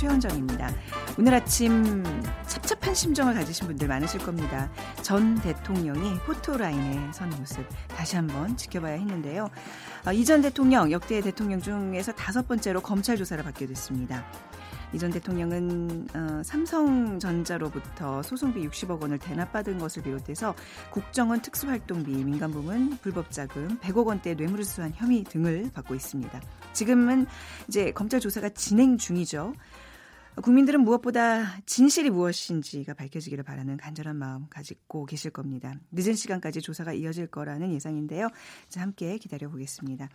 최현정입니다. 오늘 아침 찹찹한 심정을 가지신 분들 많으실 겁니다. 전 대통령이 포토라인에 선 모습 다시 한번 지켜봐야 했는데요. 아, 이전 대통령 역대 대통령 중에서 다섯 번째로 검찰 조사를 받게 됐습니다. 이전 대통령은 어, 삼성전자로부터 소송비 60억 원을 대납받은 것을 비롯해서 국정원 특수활동비, 민간부문 불법자금 100억 원대 뇌물을 수수한 혐의 등을 받고 있습니다. 지금은 이제 검찰 조사가 진행 중이죠. 국민들은 무엇보다 진실이 무엇인지가 밝혀지기를 바라는 간절한 마음 가지고 계실 겁니다. 늦은 시간까지 조사가 이어질 거라는 예상인데요. 자, 함께 기다려 보겠습니다.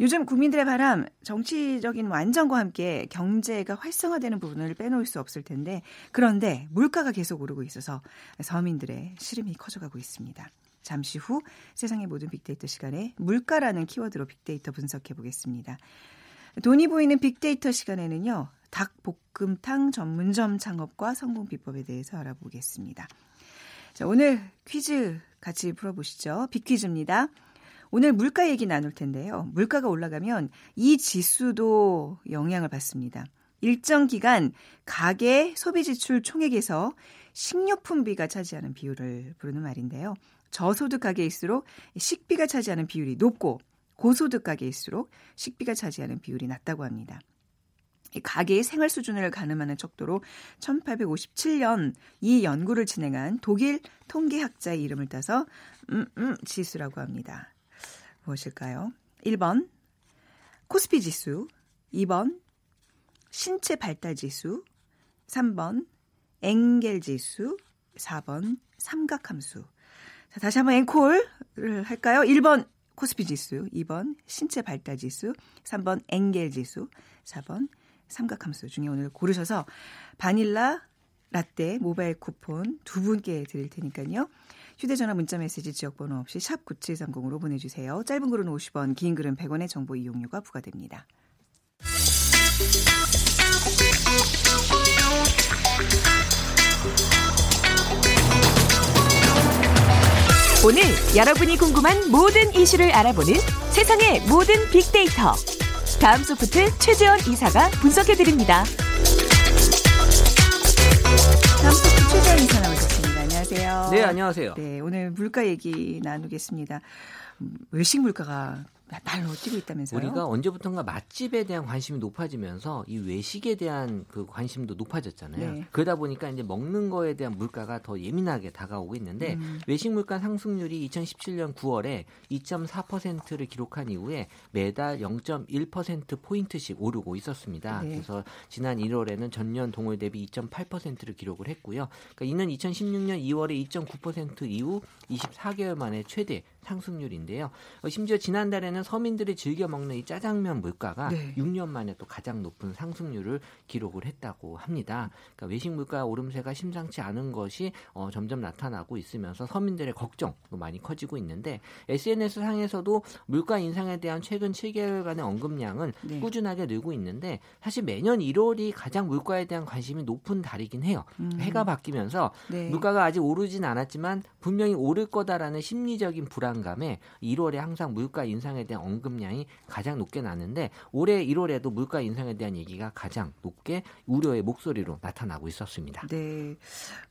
요즘 국민들의 바람, 정치적인 완전과 함께 경제가 활성화되는 부분을 빼놓을 수 없을 텐데, 그런데 물가가 계속 오르고 있어서 서민들의 시름이 커져가고 있습니다. 잠시 후 세상의 모든 빅데이터 시간에 물가라는 키워드로 빅데이터 분석해 보겠습니다. 돈이 보이는 빅데이터 시간에는요, 닭볶음탕 전문점 창업과 성공 비법에 대해서 알아보겠습니다. 자, 오늘 퀴즈 같이 풀어보시죠. 빅퀴즈입니다. 오늘 물가 얘기 나눌 텐데요. 물가가 올라가면 이 지수도 영향을 받습니다. 일정 기간 가계 소비 지출 총액에서 식료품비가 차지하는 비율을 부르는 말인데요. 저소득 가계일수록 식비가 차지하는 비율이 높고 고소득 가계일수록 식비가 차지하는 비율이 낮다고 합니다. 가계의 생활 수준을 가늠하는 척도로 1857년 이 연구를 진행한 독일 통계학자의 이름을 따서 음, 음 지수라고 합니다. 무엇일까요? 1번 코스피 지수, 2번 신체 발달 지수, 3번 엥겔 지수, 4번 삼각함수. 자, 다시 한번 앵콜을 할까요? 1번 코스피 지수, 2번 신체 발달 지수, 3번 엥겔 지수, 4번 삼각함수 중에 오늘 고르셔서 바닐라 라떼 모바일 쿠폰 두 분께 드릴 테니까요. 휴대전화 문자메시지 지역번호 없이 샵 9730으로 보내주세요. 짧은 글은 50원, 긴 글은 100원의 정보 이용료가 부과됩니다. 오늘 여러분이 궁금한 모든 이슈를 알아보는 세상의 모든 빅데이터. 다음 소프트 최재원 이사가 분석해드립니다. 다음 소프트 최재원 이사 나오셨습니다. 안녕하세요. 네, 안녕하세요. 네, 오늘 물가 얘기 나누겠습니다. 음, 외식 물가가 날로 뛰고 있다면서요? 우리가 언제부턴가 맛집에 대한 관심이 높아지면서 이 외식에 대한 그 관심도 높아졌잖아요. 네. 그러다 보니까 이제 먹는 거에 대한 물가가 더 예민하게 다가오고 있는데 음. 외식 물가 상승률이 2017년 9월에 2.4%를 기록한 이후에 매달 0.1% 포인트씩 오르고 있었습니다. 네. 그래서 지난 1월에는 전년 동월 대비 2.8%를 기록을 했고요. 그러니까 이는 2016년 2월에 2.9% 이후 24개월 만에 최대 상승률인데요. 어, 심지어 지난달에는 서민들이 즐겨 먹는 이 짜장면 물가가 네. 6년 만에 또 가장 높은 상승률을 기록을 했다고 합니다. 그러니까 외식 물가 오름세가 심상치 않은 것이 어, 점점 나타나고 있으면서 서민들의 걱정도 많이 커지고 있는데 SNS 상에서도 물가 인상에 대한 최근 7개월간의 언급량은 네. 꾸준하게 늘고 있는데 사실 매년 1월이 가장 물가에 대한 관심이 높은 달이긴 해요. 음. 해가 바뀌면서 네. 물가가 아직 오르진 않았지만 분명히 오를 거다라는 심리적인 불안 불안감에 1월에 항상 물가 인상에 대한 언급량이 가장 높게 나는데 올해 1월에도 물가 인상에 대한 얘기가 가장 높게 우려의 목소리로 나타나고 있었습니다. 네.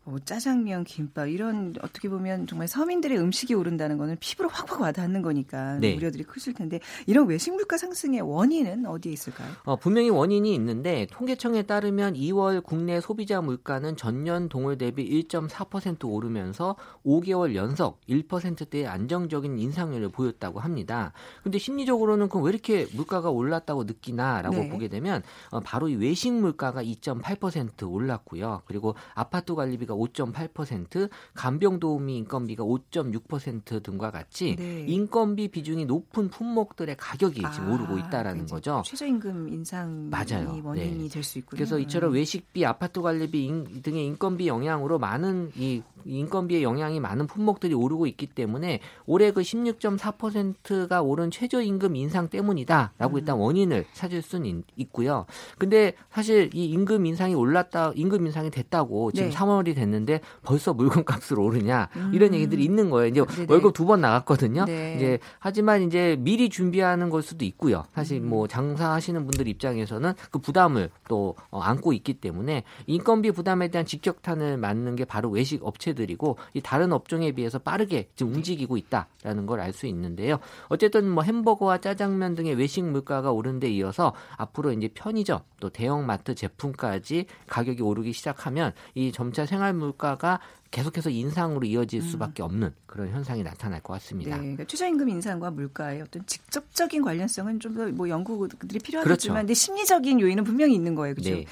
뭐 짜장면, 김밥 이런 어떻게 보면 정말 서민들의 음식이 오른다는 거는 피부로 확확 와닿는 거니까 네. 우려들이 크실 텐데 이런 외식 물가 상승의 원인은 어디에 있을까요? 어, 분명히 원인이 있는데 통계청에 따르면 2월 국내 소비자 물가는 전년 동월 대비 1.4% 오르면서 5개월 연속 1%대의 안정 긍정적인 인상률을 보였다고 합니다. 근데 심리적으로는 그럼 왜 이렇게 물가가 올랐다고 느끼나라고 네. 보게 되면 어, 바로 이 외식 물가가 2.8% 올랐고요. 그리고 아파트 관리비가 5.8%, 간병 도우미 인건비가 5.6% 등과 같이 네. 인건비 비중이 높은 품목들의 가격이 지금 아, 오르고 있다라는 거죠. 최저임금 인상 맞아요. 원인이 네. 될수 있군요. 그래서 이처럼 외식비, 아파트 관리비 인, 등의 인건비 영향으로 많은 이 인건비의 영향이 많은 품목들이 오르고 있기 때문에 올 올해 그 16.4%가 오른 최저임금 인상 때문이다라고 일단 음. 원인을 찾을 수는 있고요. 근데 사실 이 임금 인상이 올랐다, 임금 인상이 됐다고 지금 네. 3월이 됐는데 벌써 물건값을 오르냐 음. 이런 얘기들이 있는 거예요. 이제 네네. 월급 두 번 나갔거든요. 네. 이제 하지만 이제 미리 준비하는 걸 수도 있고요. 사실 뭐 음. 장사하시는 분들 입장에서는 그 부담을 또 어, 안고 있기 때문에 인건비 부담에 대한 직격탄을 맞는 게 바로 외식 업체들이고 이 다른 업종에 비해서 빠르게 지금 움직이고 있다 라는 걸 알 수 있는데요. 어쨌든 뭐 햄버거와 짜장면 등의 외식 물가가 오른 데 이어서 앞으로 이제 편의점 또 대형마트 제품까지 가격이 오르기 시작하면 이 점차 생활 물가가 계속해서 인상으로 이어질 음. 수밖에 없는 그런 현상이 나타날 것 같습니다. 네, 그러니까 최저임금 인상과 물가의 어떤 직접적인 관련성은 좀 더 뭐 연구들이 필요하겠지만, 그렇죠. 근데 심리적인 요인은 분명히 있는 거예요, 그렇죠? 네.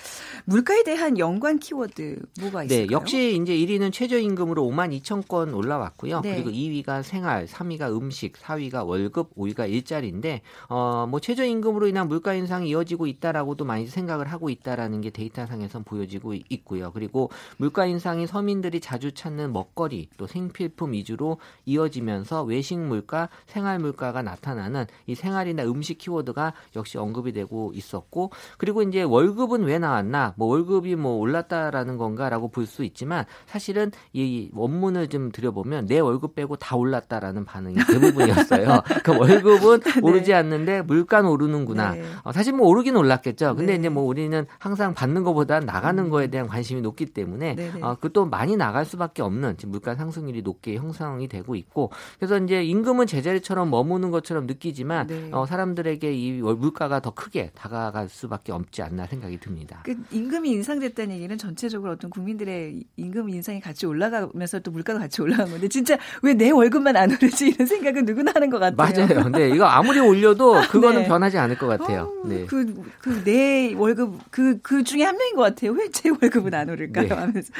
물가에 대한 연관 키워드 뭐가 네, 있을까요? 네, 역시 이제 1위는 최저임금으로 5만 2천 건 올라왔고요. 네. 그리고 2위가 생활, 3위가 음식, 4위가 월급, 5위가 일자리인데, 어 뭐 최저임금으로 인한 물가 인상이 이어지고 있다라고도 많이 생각을 하고 있다라는 게 데이터상에선 보여지고 있고요. 그리고 물가 인상이 서민들이 자주 찾는 먹거리 또 생필품 위주로 이어지면서 외식 물가, 생활 물가가 나타나는 이 생활이나 음식 키워드가 역시 언급이 되고 있었고 그리고 이제 월급은 왜 나왔나? 뭐 월급이 뭐 올랐다라는 건가라고 볼 수 있지만 사실은 이 원문을 좀 들여보면 내 월급 빼고 다 올랐다라는 반응이 대부분이었어요. 그 월급은 네. 오르지 않는데 물가는 오르는구나. 네. 어, 사실 뭐 오르긴 올랐겠죠. 근데 네. 이제 뭐 우리는 항상 받는 것보다 나가는 음. 거에 대한 관심이 높기 때문에 네, 네. 어, 그또 많이 나갈 수 수밖에 없는 지금 물가 상승률이 높게 형성이 되고 있고 그래서 이제 임금은 제자리처럼 머무는 것처럼 느끼지만 네. 어, 사람들에게 이 물가가 더 크게 다가갈 수밖에 없지 않나 생각이 듭니다. 그 임금이 인상됐다는 얘기는 전체적으로 어떤 국민들의 임금 인상이 같이 올라가면서 또 물가가 같이 올라간 건데 진짜 왜 내 월급만 안 오르 지 이런 생각은 누구나 하는 것 같아요. 맞아요. 네, 이거 아무리 올려도 그거는 네. 변하지 않을 것 같아요. 어, 네. 그 그 내 월급 그그 그 중에 한 명인 것 같아요. 왜 제 월급은 안 오를까요? 네. 하면서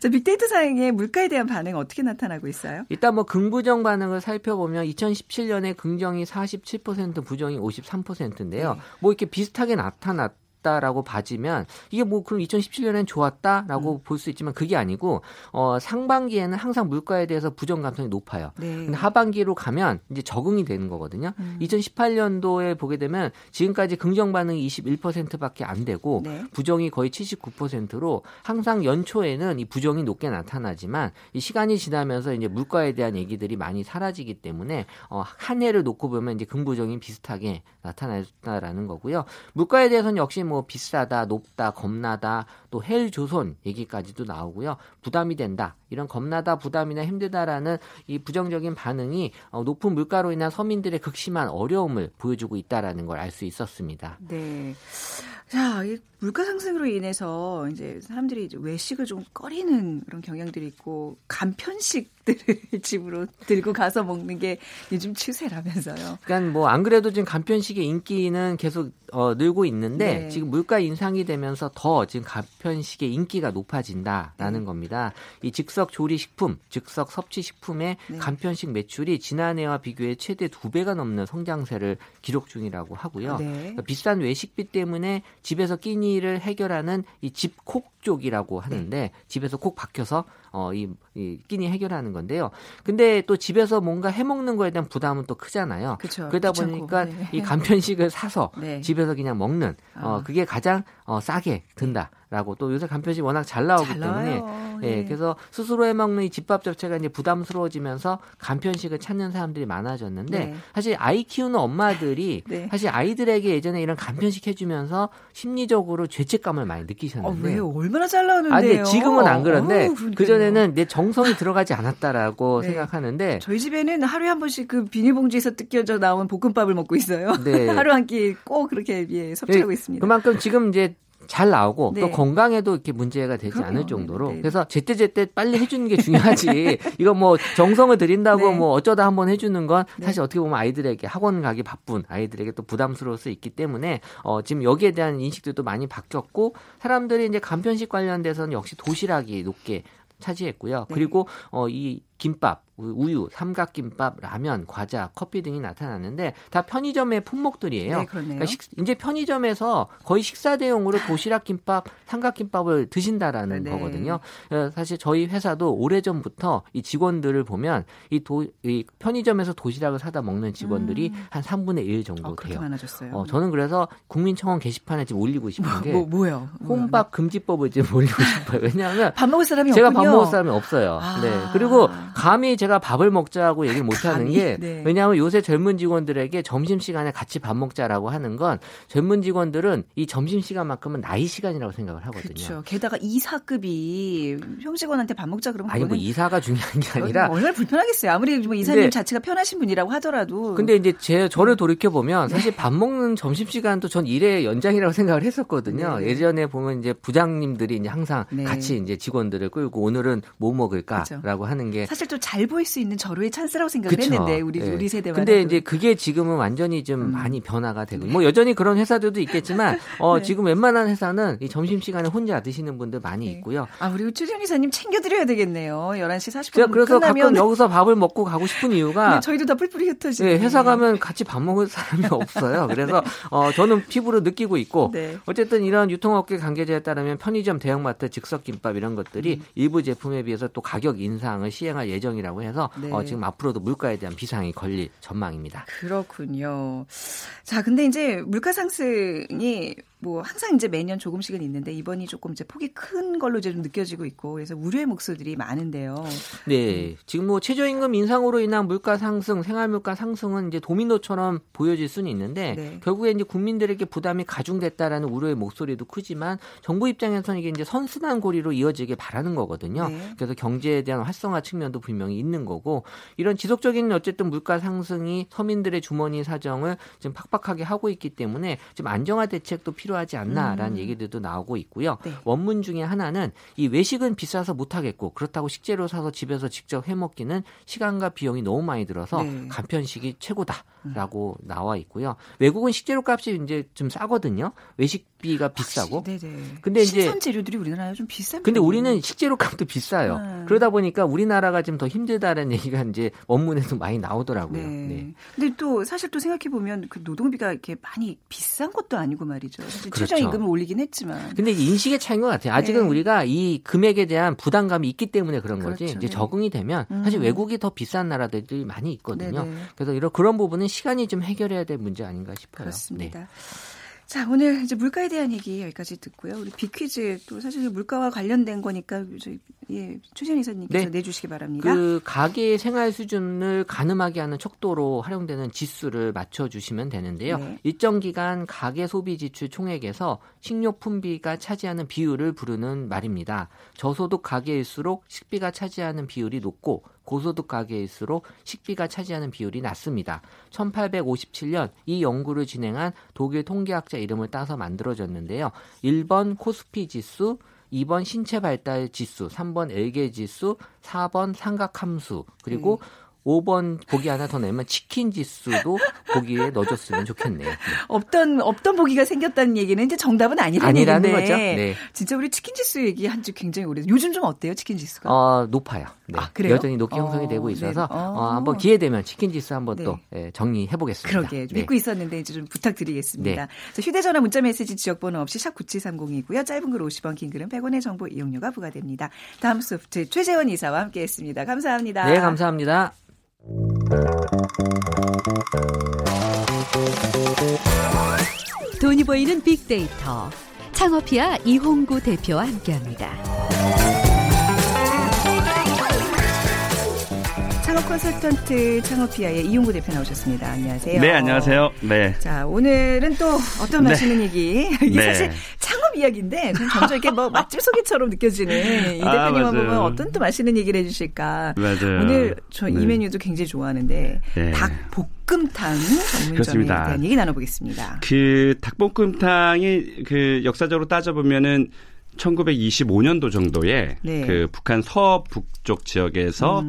자 빅데이터 시장의 물가에 대한 반응 어떻게 나타나고 있어요? 일단 뭐 긍부정 반응을 살펴보면 2017년에 긍정이 47% 부정이 53%인데요. 네. 뭐 이렇게 비슷하게 나타났 좋았다라고 봐지면 이게 뭐 그럼 2017년엔 좋았다라고 음. 볼수 있지만 그게 아니고 어 상반기에는 항상 물가에 대해서 부정 감성이 높아요. 네. 근데 하반기로 가면 이제 적응이 되는 거거든요. 음. 2018년도에 보게 되면 지금까지 긍정 반응이 21%밖에 안 되고 네. 부정이 거의 79%로 항상 연초에는 이 부정이 높게 나타나지만 이 시간이 지나면서 이제 물가에 대한 얘기들이 많이 사라지기 때문에 어, 한 해를 놓고 보면 이제 긍부정이 비슷하게 나타난다라는 거고요. 물가에 대해서는 역시 뭐뭐 비싸다, 높다, 겁나다, 또 헬조선 얘기까지도 나오고요. 부담이 된다. 이런 겁나다, 부담이나 힘들다라는 이 부정적인 반응이 어, 높은 물가로 인한 서민들의 극심한 어려움을 보여주고 있다라는 걸 알 수 있었습니다. 네. 자, 이 물가 상승으로 인해서 이제 사람들이 이제 외식을 좀 꺼리는 그런 경향들이 있고 간편식들을 집으로 들고 가서 먹는 게 요즘 추세라면서요. 그러니까 뭐 안 그래도 지금 간편식의 인기는 계속 어, 늘고 있는데 네. 지금 물가 인상이 되면서 더 지금 간편식의 인기가 높아진다라는 네. 겁니다. 이 즉석 조리 식품, 즉석 섭취 식품의 네. 간편식 매출이 지난해와 비교해 최대 두 배가 넘는 성장세를 기록 중이라고 하고요. 네. 그러니까 비싼 외식비 때문에 집에서 끼니를 해결하는 이 집콕 쪽이라고 하는데 네. 집에서 콕 박혀서 어, 이, 이 끼니 해결하는 건데요. 근데 또 집에서 뭔가 해 먹는 거에 대한 부담은 또 크잖아요. 그쵸, 그러다 귀찮고. 보니까 네. 이 간편식을 사서 네. 집에서 그냥 먹는 어, 아. 그게 가장 어, 싸게 든다. 라고 또 요새 간편식 워낙 잘 나오기 잘 때문에 예, 네. 그래서 스스로 해 먹는 이 집밥 자체가 이제 부담스러워지면서 간편식을 찾는 사람들이 많아졌는데 네. 사실 아이 키우는 엄마들이 네. 사실 아이들에게 예전에 이런 간편식 해주면서 심리적으로 죄책감을 많이 느끼셨는데 어, 왜요? 얼마나 잘 나오는데요? 아, 근 지금은 안 그런데 그 전에 는 내 정성이 들어가지 않았다라고 네. 생각하는데 저희 집에는 하루에 한 번씩 그 비닐봉지에서 뜯겨져 나온 볶음밥을 먹고 있어요. 네. 하루 한 끼 꼭 그렇게 예, 섭취하고 네. 있습니다. 그만큼 지금 이제 잘 나오고 네. 또 건강에도 이렇게 문제가 되지 그럼요. 않을 정도로 네, 네. 그래서 제때제때 빨리 해주는 게 중요하지 이거 뭐 정성을 들인다고 네. 뭐 어쩌다 한번 해주는 건 네. 사실 어떻게 보면 아이들에게 학원 가기 바쁜 아이들에게 또 부담스러울 수 있기 때문에 어 지금 여기에 대한 인식들도 많이 바뀌었고 사람들이 이제 간편식 관련돼서는 역시 도시락이 높게 차지했고요. 네. 그리고 어, 이 김밥, 우유, 삼각김밥, 라면, 과자, 커피 등이 나타났는데 다 편의점의 품목들이에요. 네, 그러니까 식, 이제 편의점에서 거의 식사 대용으로 도시락 김밥, 삼각김밥을 드신다라는 네. 거거든요. 어, 사실 저희 회사도 오래전부터 이 직원들을 보면 이, 도, 이 편의점에서 도시락을 사다 먹는 직원들이 음. 한 3분의 1 정도 어, 돼요. 많아졌어요. 어, 저는 그래서 국민청원 게시판에 지금 올리고 싶은 뭐, 게 뭐, 뭐 요? 혼밥 금지법을 지금 올리고 싶어요. 왜냐하면 밥 먹을 사람이 제가 없군요. 밥 먹을 사람이 없어요. 아. 네. 그리고 감히 제가 밥을 먹자고 얘기를 못 하는 게 네. 왜냐하면 요새 젊은 직원들에게 점심 시간에 같이 밥 먹자라고 하는 건 젊은 직원들은 이 점심 시간만큼은 나이 시간이라고 생각을 하거든요. 그렇죠. 게다가 이사급이 형직원한테 밥 먹자 그러면 아니 뭐 이사가 중요한 게 아니라 얼마나 불편하겠어요. 아무리 뭐 이사님 근데, 자체가 편하신 분이라고 하더라도. 근데 이제 제 저를 돌이켜 보면 사실 밥 먹는 점심 시간도 전 일의 연장이라고 생각을 했었거든요. 네. 예전에 보면 이제 부장님들이 이제 항상 네. 같이 이제 직원들을 끌고 오늘은 뭐 먹을까라고 그렇죠. 하는 게 사실 또잘 보일 수 있는 절호의 찬스라고 생각을 그쵸. 했는데 우리 네. 우리 세대만. 근데 이제 그게 지금은 완전히 좀 음. 많이 변화가 되고 뭐 여전히 그런 회사들도 있겠지만 어 네. 지금 웬만한 회사는 이 점심 시간에 혼자 드시는 분들 많이 네. 있고요. 아 우리 최준 이사님 챙겨 드려야 되겠네요. 11시 40분 제가 그래서 끝나면... 가끔 여기서 밥을 먹고 가고 싶은 이유가 네, 저희도 다 뿔뿔이 흩어지네. 네, 회사 가면 같이 밥 먹을 사람이 없어요. 그래서 어 저는 피부로 느끼고 있고 네. 어쨌든 이런 유통업계 관계자에 따르면 편의점 대형마트 즉석 김밥 이런 것들이 음. 일부 제품에 비해서 또 가격 인상을 시행할 예정이라고 해서 네. 어, 지금 앞으로도 물가에 대한 비상이 걸릴 전망입니다. 그렇군요. 자, 근데 이제 물가 상승이 뭐 항상 이제 매년 조금씩은 있는데 이번이 조금 이제 폭이 큰 걸로 이제 좀 느껴지고 있고 그래서 우려의 목소리들이 많은데요. 네, 음. 지금 뭐 최저임금 인상으로 인한 물가 상승, 생활물가 상승은 이제 도미노처럼 보여질 수는 있는데 네. 결국에 이제 국민들에게 부담이 가중됐다라는 우려의 목소리도 크지만 정부 입장에서는 이게 이제 선순환 고리로 이어지길 바라는 거거든요. 네. 그래서 경제에 대한 활성화 측면도 분명히 있는 거고 이런 지속적인 어쨌든 물가 상승이 서민들의 주머니 사정을 지금 팍팍하게 하고 있기 때문에 좀 안정화 대책도 필요. 필요하지 않나라는 음. 얘기들도 나오고 있고요. 네. 원문 중에 하나는 이 외식은 비싸서 못 하겠고 그렇다고 식재료 사서 집에서 직접 해 먹기는 시간과 비용이 너무 많이 들어서 네. 간편식이 최고다 라고 음. 나와 있고요. 외국은 식재료 값이 이제 좀 싸거든요. 외식비가 비싸고. 네네. 근데 이제 신선 재료들이 우리나라에 좀 비싼. 근데 우리는 식재료 값도 비싸요. 음. 그러다 보니까 우리나라가 좀 더 힘들다는 얘기가 이제 원문에도 많이 나오더라고요. 네. 네. 근데 또 사실 또 생각해 보면 그 노동비가 이렇게 많이 비싼 것도 아니고 말이죠. 그렇죠. 최저임금을 올리긴 했지만. 근데 인식의 차이인 것 같아요. 아직은 네. 우리가 이 금액에 대한 부담감이 있기 때문에 그런 거지. 그렇죠. 이제 네. 적응이 되면 사실 음. 외국이 더 비싼 나라들이 많이 있거든요. 네네. 그래서 이런 그런 부분은 시간이 좀 해결해야 될 문제 아닌가 싶어요. 그렇습니다. 네. 자, 오늘 이제 물가에 대한 얘기 여기까지 듣고요. 우리 비퀴즈 또 사실 물가와 관련된 거니까 저희 예, 최전 이사님께서 네. 내주시기 바랍니다. 그 가계의 생활 수준을 가늠하게 하는 척도로 활용되는 지수를 맞춰주시면 되는데요. 네. 일정 기간 가계 소비 지출 총액에서 식료품비가 차지하는 비율을 부르는 말입니다. 저소득 가계일수록 식비가 차지하는 비율이 높고 고소득 가계일수록 식비가 차지하는 비율이 낮습니다. 1857년 이 연구를 진행한 독일 통계학자 이름을 따서 만들어졌는데요. 1번 코스피 지수, 2번 신체 발달 지수, 3번 엘게 지수, 4번 삼각함수, 그리고 음. 5번 보기 하나 더 내면 치킨 지수도 보기에 넣어줬으면 좋겠네요. 네. 없던 없던 보기가 생겼다는 얘기는 이제 정답은 아니라는, 아니라는. 거죠. 네. 진짜 우리 치킨 지수 얘기 한지 굉장히 오래. 요즘 좀 어때요, 치킨 지수가? 어, 높아요. 네. 아, 그래요? 여전히 높게 형성이 어, 되고 있어서 네. 어. 어, 한번 기회 되면 치킨 지수 한번 네. 또 예, 정리해 보겠습니다. 그러게 네. 믿고 있었는데 이제 좀 부탁드리겠습니다. 네. 휴대전화 문자메시지 지역번호 없이 샵 9730이고요. 짧은 글 50원, 긴 글은 100원의 정보 이용료가 부과됩니다. 다음 소프트 최재원 이사와 함께했습니다. 감사합니다. 네, 감사합니다. 돈이 보이는 빅데이터 창업피아 이홍구 대표와 함께합니다. 창업 컨설턴트 창업피아의 이용구 대표 나오셨습니다. 안녕하세요. 네, 안녕하세요. 네. 자, 오늘은 또 어떤 네. 맛있는 얘기? 이게 네. 사실 이야기인데 점점 이렇게 뭐 맛집 소개처럼 느껴지는 이 아, 대표님만 아, 보면 어떤 또 맛있는 얘기를 해주실까? 맞아요. 오늘 저이 네. 메뉴도 굉장히 좋아하는데 네. 닭볶음탕 전문점에 대한 얘기 나눠보겠습니다. 그 닭볶음탕이 그 역사적으로 따져보면은 1925년도 정도에 네. 그 북한 서북쪽 지역에서부터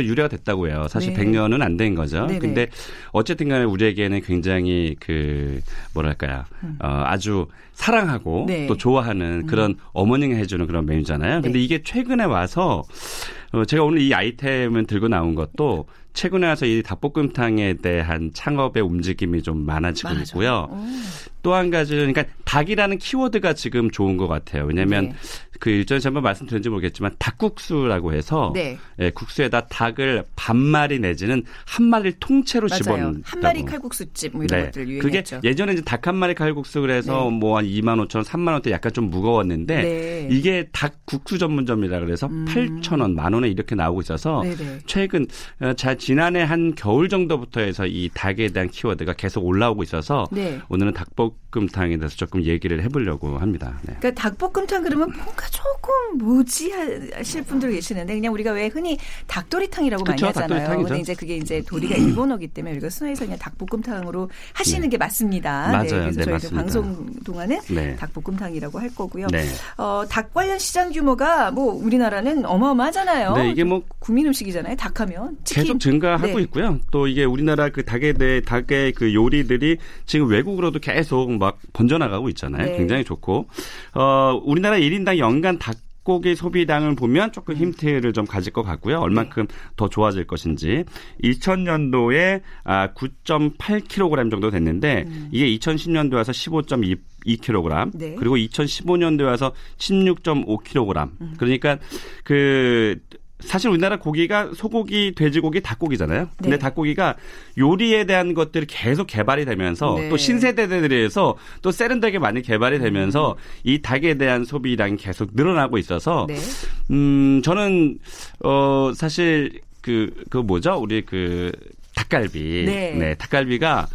음. 유래가 됐다고 해요. 사실 네. 100년은 안 된 거죠. 네네. 근데 어쨌든 간에 우리에게는 굉장히 그 뭐랄까요. 음. 어, 아주 사랑하고 네. 또 좋아하는 음. 그런 음. 어머니가 해주는 그런 메뉴잖아요. 근데 네. 이게 최근에 와서 어, 제가 오늘 이 아이템을 들고 나온 것도 최근에 와서 이 닭볶음탕에 대한 창업의 움직임이 좀 많아지고 맞아. 있고요. 또 한 가지는 그러니까 닭이라는 키워드가 지금 좋은 것 같아요. 왜냐하면 네. 그 일전에 한번 말씀드렸는지 모르겠지만 닭국수라고 해서 네. 예, 국수에다 닭을 반마리 내지는 한 마리를 통째로 집어넣는 한 마리 칼국수집 뭐 이런 네. 것들 유행했죠. 그게 예전에 이제 닭 한 마리 칼국수 그래서 네. 뭐한 2만 5천 원, 3만 원대 약간 좀 무거웠는데 네. 이게 닭국수 전문점이라 그래서 음. 8천 원, 만 원에 이렇게 나오고 있어서 네, 네. 최근 어, 자 지난해 한 겨울 정도부터 해서 이 닭에 대한 키워드가 계속 올라오고 있어서 오늘은 닭볶 음탕에 대해서 조금 얘기를 해보려고 합니다. 그러니까 닭볶음탕 그러면 뭔가 조금 뭐지 하실 분들 계시는데 그냥 우리가 왜 흔히 닭도리탕이라고 그쵸, 많이 하잖아요. 닭도리탕이죠. 근데 이제 그게 이제 도리가 일본어기 때문에 우리가 순화해서 그냥 닭볶음탕으로 하시는 네. 게 맞습니다. 맞아요. 네, 그래서 네, 저희 맞습니다. 방송 동안은 네. 닭볶음탕이라고 할 거고요. 네. 어, 닭 관련 시장 규모가 뭐 우리나라는 어마어마하잖아요. 네, 이게 뭐 국민 음식이잖아요. 닭하면 치킨. 계속 증가하고 네. 있고요. 또 이게 우리나라 그 닭에 대해 닭의 그 요리들이 지금 외국으로도 계속 막 번져나가고 있잖아요. 굉장히 좋고 어, 우리나라 1인당 연 연간 닭 고기 소비량을 보면 조금 힌트를 좀 가질 것 같고요. 얼만큼 네. 더 좋아질 것인지. 2000년도에 아 9.8kg 정도 됐는데 음. 이게 2010년도에 와서 15.2 2kg 네. 그리고 2015년도에 와서 16.5kg. 음. 그러니까 그 사실 우리나라 고기가 소고기, 돼지고기, 닭고기잖아요. 근데 네. 닭고기가 요리에 대한 것들이 계속 개발이 되면서 네. 또 신세대들에서 또 세련되게 많이 개발이 되면서 음. 이 닭에 대한 소비량이 계속 늘어나고 있어서 네. 음 저는 어 사실 그, 그 뭐죠? 우리 그 닭갈비. 네. 네. 닭갈비가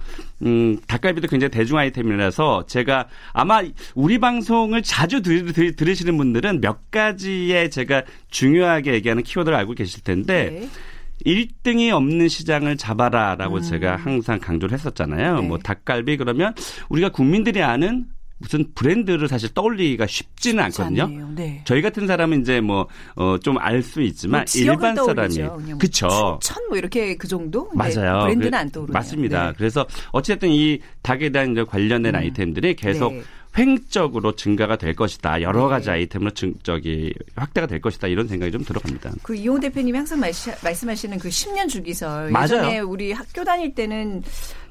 음, 닭갈비도 굉장히 대중 아이템이라서 제가 아마 우리 방송을 자주 들, 들, 들으시는 분들은 몇 가지의 제가 중요하게 얘기하는 키워드를 알고 계실 텐데 네. 1등이 없는 시장을 잡아라라고 음. 제가 항상 강조를 했었잖아요. 네. 뭐 닭갈비 그러면 우리가 국민들이 아는 무슨 브랜드를 사실 떠올리기가 쉽지는 않거든요. 네. 저희 같은 사람은 이제 뭐 어, 좀알수 있지만 뭐 일반 사람이 그쵸. 천뭐 이렇게 그 정도 맞아요. 네, 브랜드는 안 떠오르네요. 맞습니다. 네. 그래서 어쨌든 이 닭에 대한 관련된 음. 아이템들이 계속 네. 횡적으로 증가가 될 것이다. 여러 네. 가지 아이템으로 증, 저기 확대가 될 것이다. 이런 생각이 좀 들어갑니다. 그 이용 대표님이 항상 말씀하시는 그 10년 주기설. 맞아요. 예전에 우리 학교 다닐 때는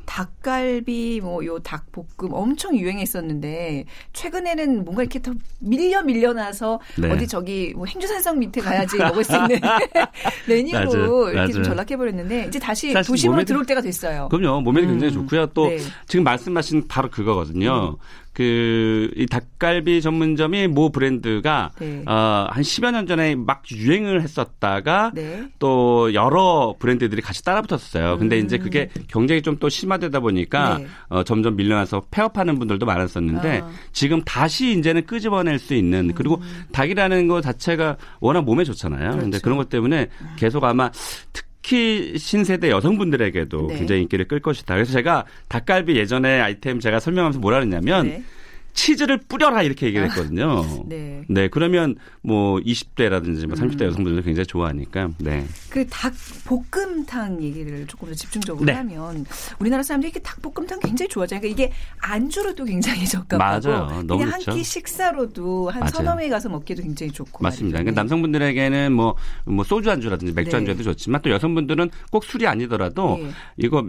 닭갈비 뭐 요 닭볶음 엄청 유행했었는데 최근에는 뭔가 이렇게 더 밀려 밀려나서 네. 어디 저기 뭐 행주산성 밑에 가야지 먹을 수 있는 메뉴로 이렇게 좀 전락해 버렸는데 이제 다시 도심으로 몸에, 들어올 때가 됐어요. 그럼요. 몸에 음. 굉장히 좋고요. 또 네. 지금 말씀하신 바로 그거거든요. 음. 그 이 닭갈비 전문점이 모 브랜드가 네. 어 한 10여 년 전에 막 유행을 했었다가 네. 또 여러 브랜드들이 같이 따라붙었어요. 근데 음. 이제 그게 경쟁이 좀 또 심화되다 보니까 네. 어 점점 밀려나서 폐업하는 분들도 많았었는데 아. 지금 다시 이제는 끄집어낼 수 있는 그리고 음. 닭이라는 거 자체가 워낙 몸에 좋잖아요. 그렇죠. 근데 그런 것 때문에 계속 아마 특 특히 신세대 여성분들에게도 네. 굉장히 인기를 끌 것이다. 그래서 제가 닭갈비 예전에 아이템 제가 설명하면서 뭐라 그랬냐면 네. 치즈를 뿌려라 이렇게 얘기를 아, 했거든요. 아, 네. 네. 그러면 뭐 20대라든지 뭐 30대 음. 여성분들 굉장히 좋아하니까. 네. 그 닭 볶음탕 얘기를 조금 더 집중적으로 네. 하면 우리나라 사람들이 이렇게 닭 볶음탕 굉장히 좋아하잖아요. 그러니까 이게 안주로도 굉장히 적합하고 맞아요. 그냥 한끼 식사로도 한 서너 회 가서 먹기도 굉장히 좋고 맞습니다. 그러니까 남성분들에게는 뭐, 뭐 소주 안주라든지 맥주 네. 안주도 좋지만 또 여성분들은 꼭 술이 아니더라도 네. 이거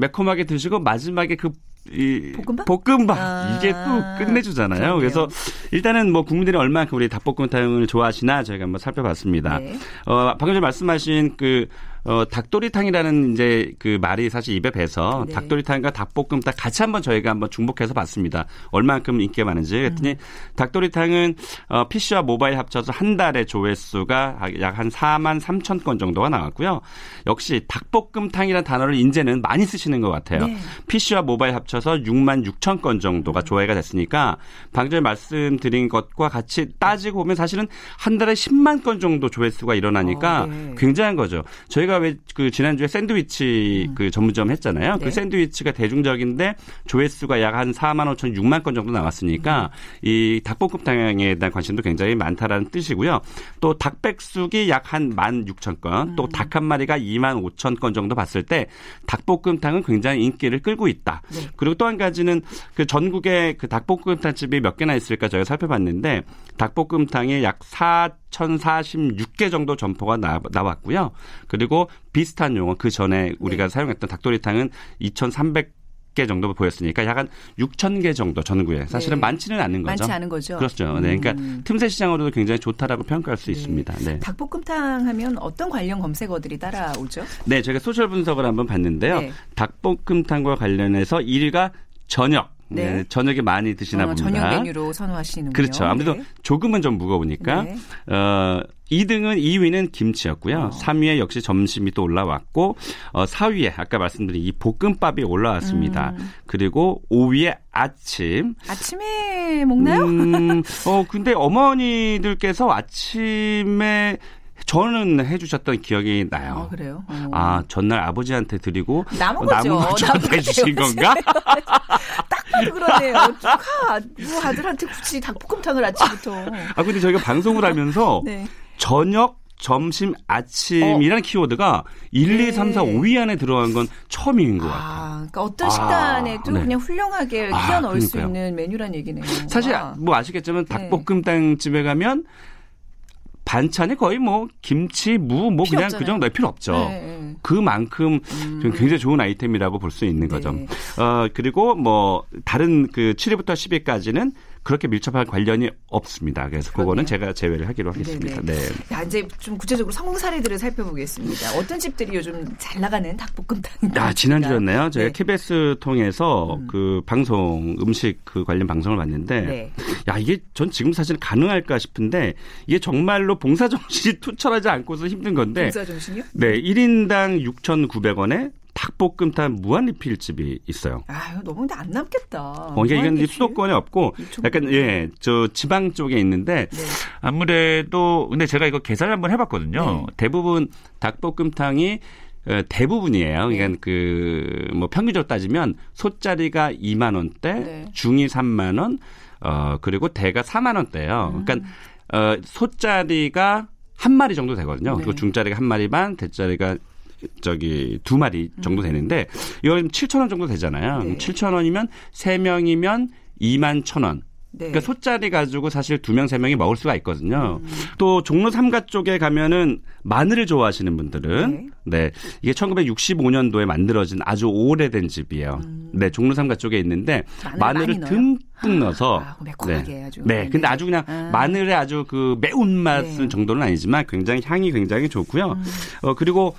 매콤하게 드시고 마지막에 그 이 볶음밥, 볶음밥. 아~ 이게 또 끝내주잖아요. 그러네요. 그래서 일단은 뭐 국민들이 얼마나 우리 닭볶음탕을 좋아하시나 저희가 한번 살펴봤습니다. 네. 어, 방금 전에 말씀하신 그 어, 닭도리탕이라는 이제 그 말이 사실 입에 배서 네. 닭도리탕과 닭볶음탕 같이 한번 저희가 한번 중복해서 봤습니다. 얼만큼 인기가 많은지. 그랬더니 음. 닭도리탕은 어, PC와 모바일 합쳐서 한 달에 조회수가 약 한 4만 3천 건 정도가 나왔고요. 역시 닭볶음탕이라는 단어를 이제는 많이 쓰시는 것 같아요. 네. PC와 모바일 합쳐서 6만 6천 건 정도가 음. 조회가 됐으니까 방금 전에 말씀드린 것과 같이 따지고 보면 사실은 한 달에 10만 건 정도 조회수가 일어나니까 어, 네. 굉장한 거죠. 저희가 저희가 왜 그 지난주에 샌드위치 음. 그 전문점 했잖아요. 그 네. 그 샌드위치가 대중적인데 조회수가 약 한 4만 5천 6만 건 정도 나왔으니까 음. 이 닭볶음 탕에 대한 관심도 굉장히 많다라는 뜻이고요. 또 닭백숙이 약 한 1만 6천 건, 음. 또닭 한 마리가 2만 5천 건 정도 봤을 때 닭볶음탕은 굉장히 인기를 끌고 있다. 네. 그리고 또 한 가지는 그 전국에 그 닭볶음탕 집이 몇 개나 있을까 저희가 살펴봤는데 닭볶음탕이 약 4. 4,046개 정도 점포가 나, 나왔고요. 그리고 비슷한 용어 그 전에 우리가 네. 사용했던 닭도리탕은 2,300 개 정도 보였으니까 약한 6천 개 정도 전국에 사실은 네. 많지는 않은 거죠. 많지 않은 거죠. 그렇죠. 네, 그러니까 음. 틈새 시장으로도 굉장히 좋다라고 평가할 수 네. 있습니다. 네. 닭볶음탕 하면 어떤 관련 검색어들이 따라오죠? 네, 저희가 소셜 분석을 한번 봤는데요. 네. 닭볶음탕과 관련해서 1위가 저녁. 네. 네. 저녁에 많이 드시나 어, 봅니다. 저녁 메뉴로 선호하시는군요. 그렇죠. 아무래도 네. 조금은 좀 무거우니까. 네. 어, 2등은 2위는 김치였고요. 어. 3위에 역시 점심이 또 올라왔고 어, 4위에 아까 말씀드린 이 볶음밥이 올라왔습니다. 음. 그리고 5위에 아침. 아침에 먹나요? 음, 어 근데 어머니들께서 아침에 저는 해주셨던 기억이 나요. 아, 그래요? 어. 아, 전날 아버지한테 드리고 남은 어, 거죠. 남은 거 저한테 해주신 건가? 딱 봐도 그러네요. 축하. 뭐 아들한테 굳이 닭볶음탕을 아침부터. 아, 근데 저희가 방송을 하면서 네. 저녁 점심, 아침이라는 어. 키워드가 1, 네. 2, 3, 4, 5위 안에 들어간 건 처음인 것 같아요. 아, 그러니까 어떤 식단에도 아, 네. 그냥 훌륭하게 아, 끼워 넣을 수 있는 메뉴란 얘기네요. 사실 뭐 아시겠지만 네. 닭볶음탕 집에 가면 반찬이 거의 뭐 김치, 무, 뭐 그냥 없잖아요. 그 정도 필요 없죠. 네, 네. 그만큼 음. 굉장히 좋은 아이템이라고 볼 수 있는 거죠. 네. 어, 그리고 뭐 다른 그 7위부터 10위까지는 그렇게 밀접한 관련이 없습니다. 그래서 그러네요. 그거는 제가 제외를 하기로 하겠습니다. 네네. 네. 야, 이제 좀 구체적으로 성공 사례들을 살펴보겠습니다. 어떤 집들이 요즘 잘 나가는 닭볶음탕? 아, 지난주였나요? 저희가 네. KBS 통해서 음. 그 방송 음식 그 관련 방송을 봤는데 네. 야, 이게 전 지금 사실 가능할까 싶은데 이게 정말로 봉사 정신이 투철하지 않고서 힘든 건데 봉사 정신이요? 네, 1인당 6,900원에 닭볶음탕 무한리필집이 있어요. 아, 이거 너무 근데 안 남겠다. 어, 이게 이건 수도권에 없고 약간 예, 저 지방 쪽에 있는데 네. 아무래도 근데 제가 이거 계산을 한번 해봤거든요. 네. 대부분 닭볶음탕이 어, 대부분이에요. 네. 그러니까 그뭐 평균적으로 따지면 소짜리가 2만 원대, 네. 중이 3만 원, 어 그리고 대가 4만 원대예요. 음. 그러니까 어 소짜리가 한 마리 정도 되거든요. 그리고 네. 중짜리가 한 마리 반, 대짜리가 저기 두 마리 정도 음. 되는데 이건 7천 원 정도 되잖아요. 네. 7천 원이면 세 명이면 2만 천 원. 네. 그러니까 소짜리 가지고 사실 두 명, 세 명이 먹을 수가 있거든요. 음. 또 종로 삼가 쪽에 가면은 마늘을 좋아하시는 분들은 네. 네. 이게 1965년도에 만들어진 아주 오래된 집이에요. 음. 네, 종로 삼가 쪽에 있는데 마늘 을 듬뿍 넣어서 아, 매콤하게 네. 아주. 네. 근데 아주 그냥 아. 마늘의 아주 그 매운맛 네. 정도는 아니지만 굉장히 향이 굉장히 좋고요. 음. 어 그리고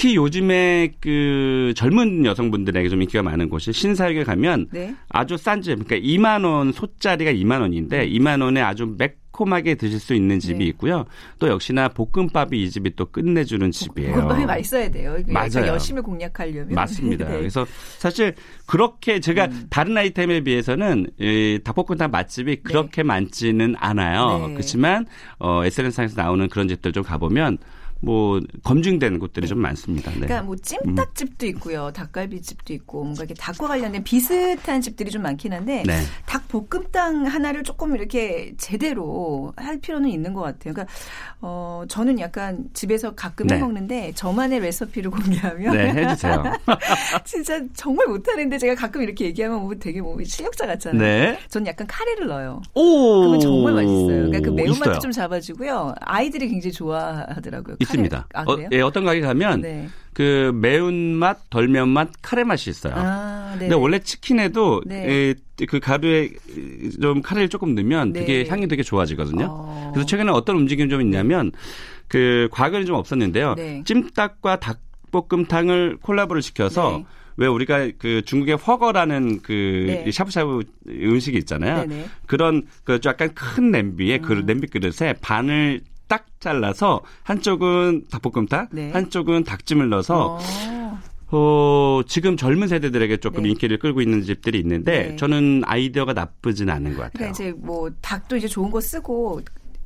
특히 요즘에 그 젊은 여성분들에게 좀 인기가 많은 곳이 신사역에 가면 네. 아주 싼 집, 그러니까 2만 원 소짜리가 2만 원인데 2만 원에 아주 매콤하게 드실 수 있는 집이 네. 있고요. 또 역시나 볶음밥이 이 집이 또 끝내주는 집이에요. 볶음밥이 맛있어야 돼요. 맞아요. 열심히 공략하려면 맞습니다. 네. 그래서 사실 그렇게 제가 음. 다른 아이템에 비해서는 이 닭볶음탕 맛집이 네. 그렇게 많지는 않아요. 네. 그렇지만 어, SNS상에서 나오는 그런 집들 좀 가보면 뭐 검증된 곳들이 좀 많습니다. 네. 그러니까 뭐 찜닭집도 있고요, 닭갈비집도 있고 뭔가 이렇게 닭과 관련된 비슷한 집들이 좀 많긴 한데 네. 닭 볶음탕 하나를 조금 이렇게 제대로 할 필요는 있는 것 같아요. 그러니까 어 저는 약간 집에서 가끔 네. 해 먹는데 저만의 레시피를 공개하면 네, 해주세요. 진짜 정말 못하는데 제가 가끔 이렇게 얘기하면 뭐 되게 뭐 실력자 같잖아요. 네. 저는 약간 카레를 넣어요. 오, 그건 정말 맛있어요. 그러니까 그 매운맛도 좀 잡아주고요. 아이들이 굉장히 좋아하더라고요. 있습니다. 아, 어, 예, 어떤 가게 가면 네. 그 매운맛, 덜 매운맛, 카레 맛이 있어요. 아, 네. 근데 원래 치킨에도 네. 에, 그 가루에 좀 카레를 조금 넣으면 네. 되게 향이 되게 좋아지거든요. 어. 그래서 최근에 어떤 움직임이 좀 있냐면 그 과거에는 좀 없었는데요. 네. 찜닭과 닭볶음탕을 콜라보를 시켜서 네. 왜 우리가 그 중국의 허거라는 그 네. 샤브샤브 음식이 있잖아요. 네네. 그런 그 약간 큰 냄비에 그 음. 그 냄비 그릇에 반을 딱 잘라서 한쪽은 닭볶음탕, 네. 한쪽은 닭찜을 넣어서 어. 어, 지금 젊은 세대들에게 조금 네. 인기를 끌고 있는 집들이 있는데 네. 저는 아이디어가 나쁘진 않은 것 같아요. 그러니까 이제 뭐 닭도 이제 좋은 거 쓰고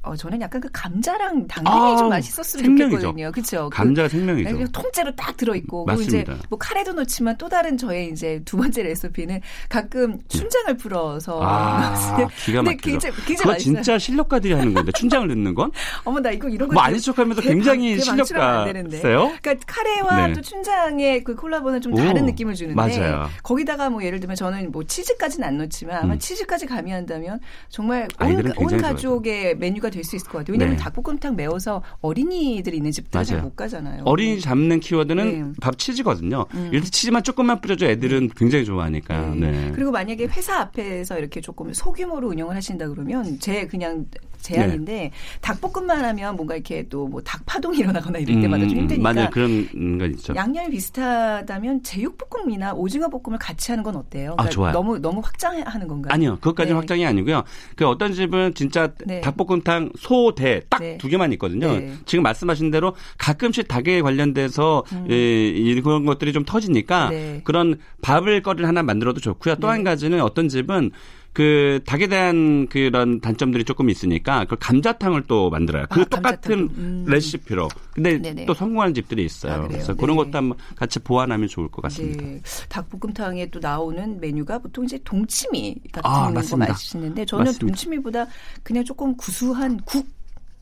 어, 저는 약간 그 감자랑 당근이 아, 좀 맛있었으면 생명이죠. 좋겠거든요. 그렇죠. 그, 생명이죠. 그 통째로 딱 들어있고. 맞습니다. 이제 뭐 카레도 넣지만 또 다른 저의 이제 두 번째 레시피는 가끔 춘장을 풀어서. 아, 기가 막히죠. 굉장히, 굉장히 그거 맛있어요. 진짜 실력가들이 하는 건데 춘장을 넣는 건? 어머 나 이거 이런 거. 뭐 아닌 척하면서 굉장히 실력가세요? 그러니까 카레와 네. 또 춘장의 그 콜라보는 좀 다른 오, 느낌을 주는데. 맞아요. 거기다가 뭐 예를 들면 저는 뭐 치즈까지는 안 넣지만 아마 음. 치즈까지 가미한다면 정말 온, 온 가족의 메뉴가 될 수 있을 것 같아요. 왜냐하면 네. 닭볶음탕 매워서 어린이들이 있는 집들 잘못 가잖아요. 어린이 잡는 키워드는 네. 밥 치즈거든요. 음. 이렇게 치즈만 조금만 뿌려줘 애들은 굉장히 좋아하니까. 네. 네. 그리고 만약에 회사 앞에서 이렇게 조금 소규모로 운영을 하신다 그러면 제 그냥 제안인데 네. 닭볶음만 하면 뭔가 이렇게 또 뭐 닭파동이 일어나거나 이럴 때마다 음, 좀 힘드니까 맞아요 그런 건 있죠. 양념이 비슷하다면 제육볶음이나 오징어 볶음을 같이 하는 건 어때요? 아, 그러니까 아 좋아요. 너무 너무 확장하는 건가요? 아니요 그것까지 네. 확장이 아니고요. 그 어떤 집은 진짜 네. 닭볶음탕 소대 딱두 네. 개만 있거든요. 네. 지금 말씀하신 대로 가끔씩 닭에 관련돼서 음. 예, 이런 것들이 좀 터지니까 네. 그런 밥을 거리를 하나 만들어도 좋고요. 또 한 가지는 어떤 집은 그 닭에 대한 그런 단점들이 조금 있으니까 그 감자탕을 또 만들어요. 그 아, 똑같은 음. 레시피로. 근데 네네. 또 성공하는 집들이 있어요. 아, 그래서 네. 그런 것도 한번 같이 보완하면 좋을 것 같습니다. 네. 닭볶음탕에 또 나오는 메뉴가 보통 이제 동치미 같은 아, 거 맛있는데 저는 맞습니다. 동치미보다 그냥 조금 구수한 국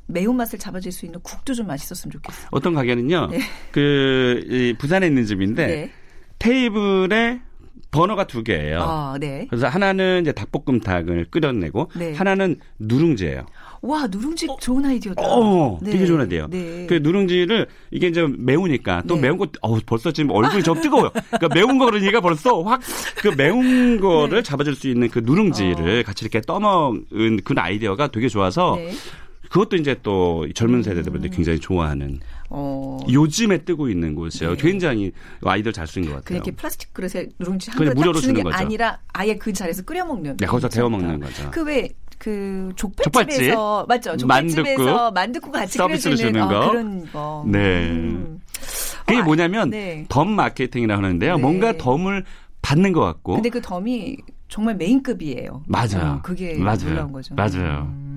매운맛을 잡아줄 수 있는 국도 좀 맛있었으면 좋겠어요. 어떤 가게는요. 네. 그 부산에 있는 집인데 네. 테이블에 버너가 두 개예요. 아, 네. 그래서 하나는 이제 닭볶음탕을 끓여내고 네. 하나는 누룽지예요. 와 누룽지 어? 좋은 아이디어다. 어, 네. 되게 좋은 아이디어. 네. 그 누룽지를 이게 이제 매우니까 또 네. 매운 거, 어 벌써 지금 얼굴이 좀 뜨거워요. 그러니까 매운 거 그러니까 벌써 확 그 매운 거를 네. 잡아줄 수 있는 그 누룽지를 어. 같이 이렇게 떠먹은 그 아이디어가 되게 좋아서 네. 그것도 이제 또 젊은 세대들이 음. 굉장히 좋아하는 어. 요즘에 뜨고 있는 곳이에요. 네. 굉장히 아이들 잘 쓰는 것 같아요. 그렇게 플라스틱 그릇에 누룽지 한 그릇 무료로 주는 게 거죠. 아니라 아예 그 자리에서 끓여 먹는. 네, 거기서 데워 먹는 거죠. 그왜 그 족발집에서 맞죠? 족발집에서 만둣국 같이 서비스로 주는 어, 거. 그런 거. 네. 음. 그게 아, 뭐냐면 네. 덤 마케팅이라고 하는데요. 네. 뭔가 덤을 받는 것 같고. 근데 그 덤이 정말 메인급이에요. 맞아요. 어, 그게 맞아요. 놀라운 거죠. 맞아요. 음.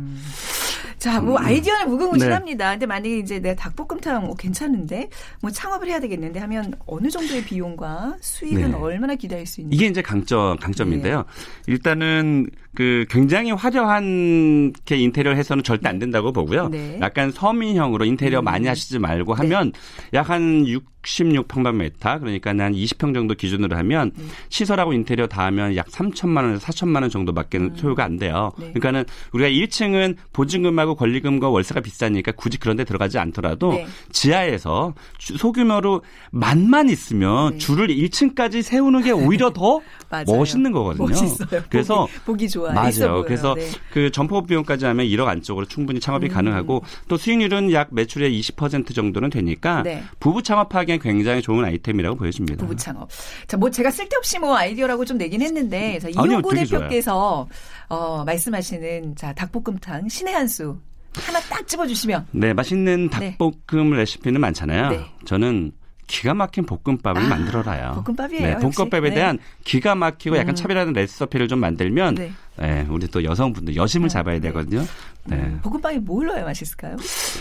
자, 뭐 음. 아이디어는 무궁무진합니다. 네. 근데 만약에 이제 내 닭볶음탕 뭐 괜찮은데 뭐 창업을 해야 되겠는데 하면 어느 정도의 비용과 수익은 네. 얼마나 기대할 수 있는지 이게 이제 강점 강점인데요. 네. 일단은 그 굉장히 화려한 게 인테리어를 해서는 절대 안 된다고 보고요. 네. 약간 서민형으로 인테리어 음. 많이 하시지 말고 하면 네. 약한 66평방미터 그러니까 한 20평 정도 기준으로 하면 음. 시설하고 인테리어 다 하면 약 3천만 원에서 4천만 원 정도밖에 음. 소요가 안 돼요. 네. 그러니까는 우리가 1층은 보증금하고 권리금과 월세가 비싸니까 굳이 그런 데 들어가지 않더라도 네. 지하에서 소규모로 만만 있으면 네. 줄을 1층까지 세우는 게 오히려 더 멋있는 거거든요. 멋있어요. 그래서 보기, 보기 좋아. 맞아요. 그래서 네. 그 점포 비용까지 하면 1억 안쪽으로 충분히 창업이 음. 가능하고 또 수익률은 약 매출의 20% 정도는 되니까 네. 부부 창업하기엔 굉장히 좋은 아이템이라고 보여집니다. 부부 창업. 자, 뭐 제가 쓸데없이 뭐 아이디어라고 좀 내긴 했는데 자, 이용고 대표께서 어, 말씀하시는 자 닭볶음탕 신의 한 수 하나 딱 집어주시면. 네, 맛있는 네. 닭볶음 네. 레시피는 많잖아요. 네. 저는 기가 막힌 볶음밥을 아, 만들어라요. 볶음밥이에요. 네, 볶음밥에 네. 대한 기가 막히고 약간 음. 차별화된 레시피를 좀 만들면 네. 네. 우리 또 여성분들 여심을 아, 잡아야 네. 되거든요. 네. 음, 볶음밥이 뭘 넣어야 맛있을까요?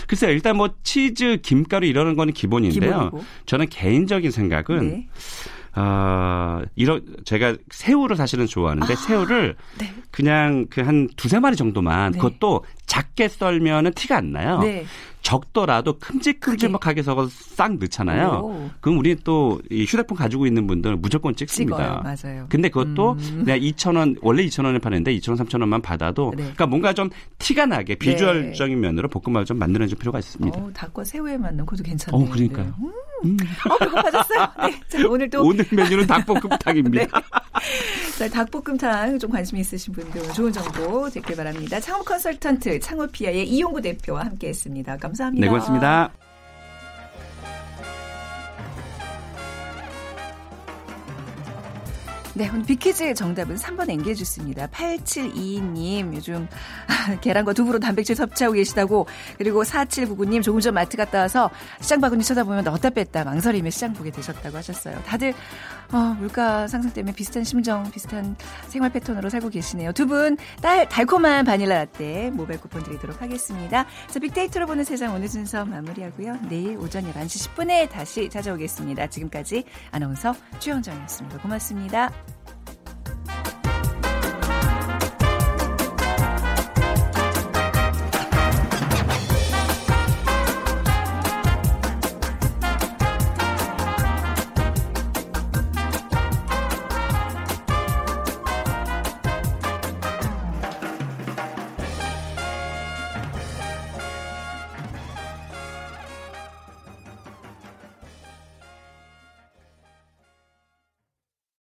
글쎄요. 일단 뭐 치즈, 김가루 이러는 거는 기본인데요. 기본이고. 저는 개인적인 생각은 네. 어, 이런 제가 새우를 사실은 좋아하는데 아, 새우를 네. 그냥 그 한 두세 마리 정도만 네. 그것도 작게 썰면은 티가 안 나요. 네. 적더라도 큼직큼직하게 섞어서 싹 넣잖아요. 오. 그럼 우리 또이 휴대폰 가지고 있는 분들은 무조건 찍습니다. 찍어요. 맞아요. 근데 그것도 음. 그냥 2,000원 원래 2,000원에 파는데 2,000원, 3,000원만 받아도 네. 그러니까 뭔가 좀 티가 나게 네. 비주얼적인 네. 면으로 볶음밥을 좀 만드는 좀 필요가 있습니다. 어, 닭과 새우에 맞는 것도 괜찮네요. 어, 그러니까요. 음. 음. 어, 배고파졌어요. 네. 자, 오늘 또 오늘 메뉴는 닭볶음탕입니다. 네. 자, 닭볶음탕 좀 관심 있으신 분들 좋은 정보 듣길 바랍니다. 창업 컨설턴트 창업피아의 이용구 대표와 함께했습니다. 감사합니다. 네, 고맙습니다. 네, 오늘 비키즈의 정답은 3번 앵게주스입니다. 8722님, 요즘 계란과 두부로 단백질 섭취하고 계시다고, 그리고 4799님, 조금 전 마트 갔다 와서 시장 바구니 쳐다보면 넣었다 뺐다 망설이며 시장 보게 되셨다고 하셨어요. 다들, 어, 물가 상승 때문에 비슷한 심정, 비슷한 생활 패턴으로 살고 계시네요. 두 분, 딸, 달콤한 바닐라 라떼 모바일 쿠폰 드리도록 하겠습니다. 자, 빅데이터로 보는 세상 오늘 순서 마무리하고요. 내일 오전 11시 10분에 다시 찾아오겠습니다. 지금까지 아나운서 최현정이었습니다. 고맙습니다.